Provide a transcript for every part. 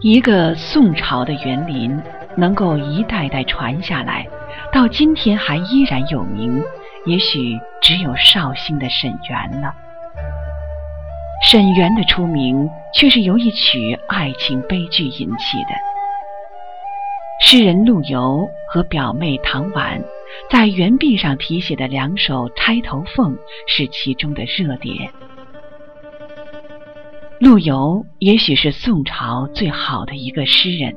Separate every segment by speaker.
Speaker 1: 一个宋朝的园林能够一代代传下来，到今天还依然有名，也许只有绍兴的沈园了。沈园的出名却是由一曲爱情悲剧引起的。诗人陆游和表妹唐婉在园壁上题写的两首《钗头凤》是其中的热点。陆游也许是宋朝最好的一个诗人，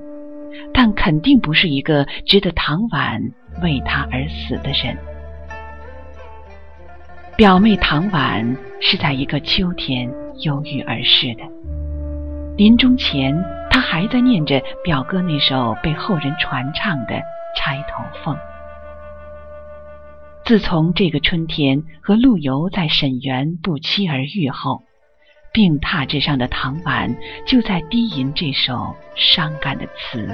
Speaker 1: 但肯定不是一个值得唐婉为他而死的人。表妹唐婉是在一个秋天忧郁而逝的，临终前，她还在念着表哥那首被后人传唱的《钗头凤》。自从这个春天和陆游在沈园不期而遇后。病榻之上的唐婉就在低吟这首伤感的词。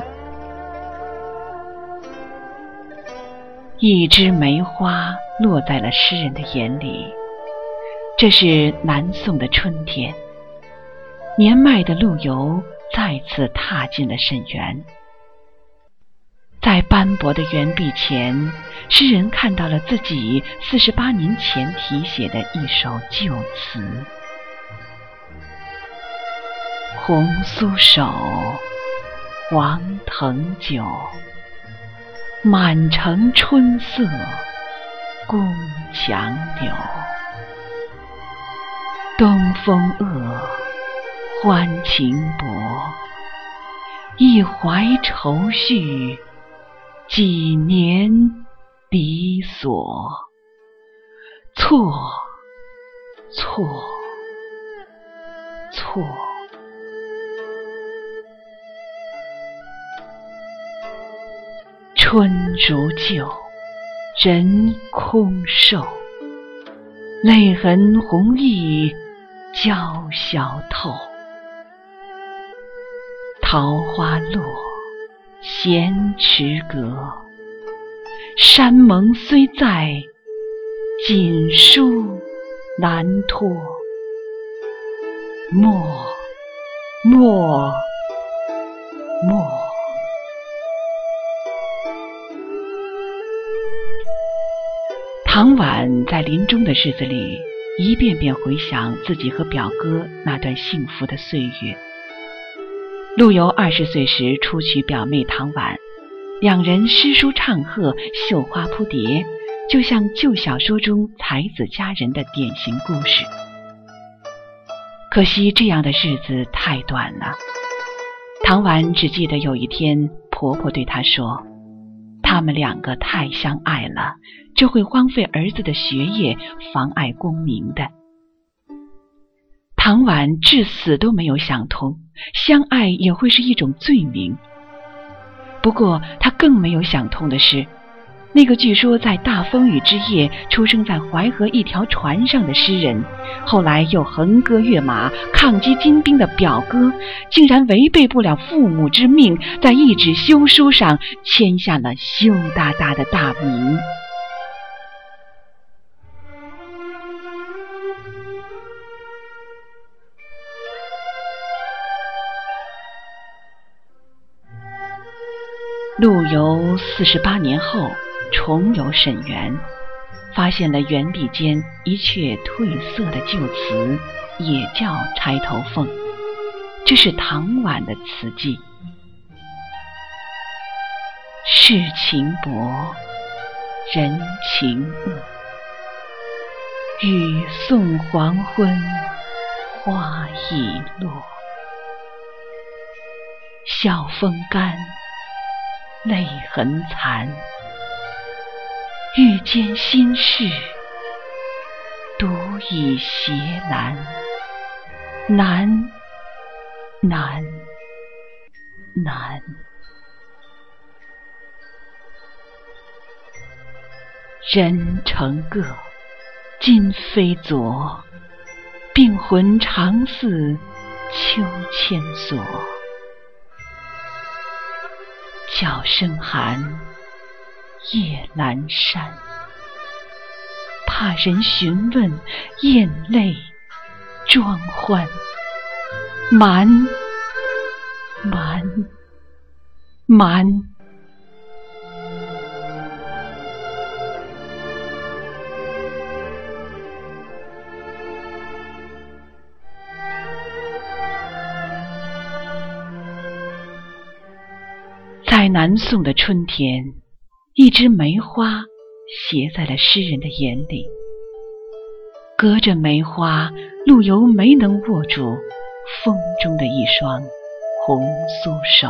Speaker 1: 一枝梅花落在了诗人的眼里。这是南宋的春天，年迈的陆游再次踏进了沈园，在斑驳的园壁前，诗人看到了自己四十八年前题写的一首旧词。红酥手，黄藤酒，满城春色宫墙柳。东风恶，欢情薄，一怀愁绪，几年离索。错，错，错。春如旧，人空瘦。泪痕红浥鲛绡透。桃花落，闲池阁。山盟虽在，锦书难托。莫，莫，莫。唐婉在临终的日子里，一遍遍回想自己和表哥那段幸福的岁月。陆游二十岁时初娶表妹唐婉，两人诗书唱和，绣花扑蝶，就像旧小说中才子佳人的典型故事。可惜这样的日子太短了。唐婉只记得有一天，婆婆对她说：“他们两个太相爱了。”这会荒废儿子的学业，妨碍功名的。唐婉至死都没有想通，相爱也会是一种罪名。不过，他更没有想通的是，那个据说在大风雨之夜出生在淮河一条船上的诗人，后来又横戈跃马抗击金兵的表哥，竟然违背不了父母之命，在一纸休书上签下了羞答答的大名。陆游四十八年后重游沈园，发现了园壁间一阙褪色的旧词，也叫《钗头凤》，这是唐婉的词记。世情薄，人情恶，雨送黄昏花已落，晓风干。泪痕残，欲笺心事，独倚斜栏。难，难，难。人成各，今非昨。病魂常似秋千索。角声寒，夜阑珊。怕人询问，咽泪装欢。瞒，满满。在南宋的春天，一枝梅花斜在了诗人的眼里。隔着梅花，陆游没能握住风中的一双红酥手。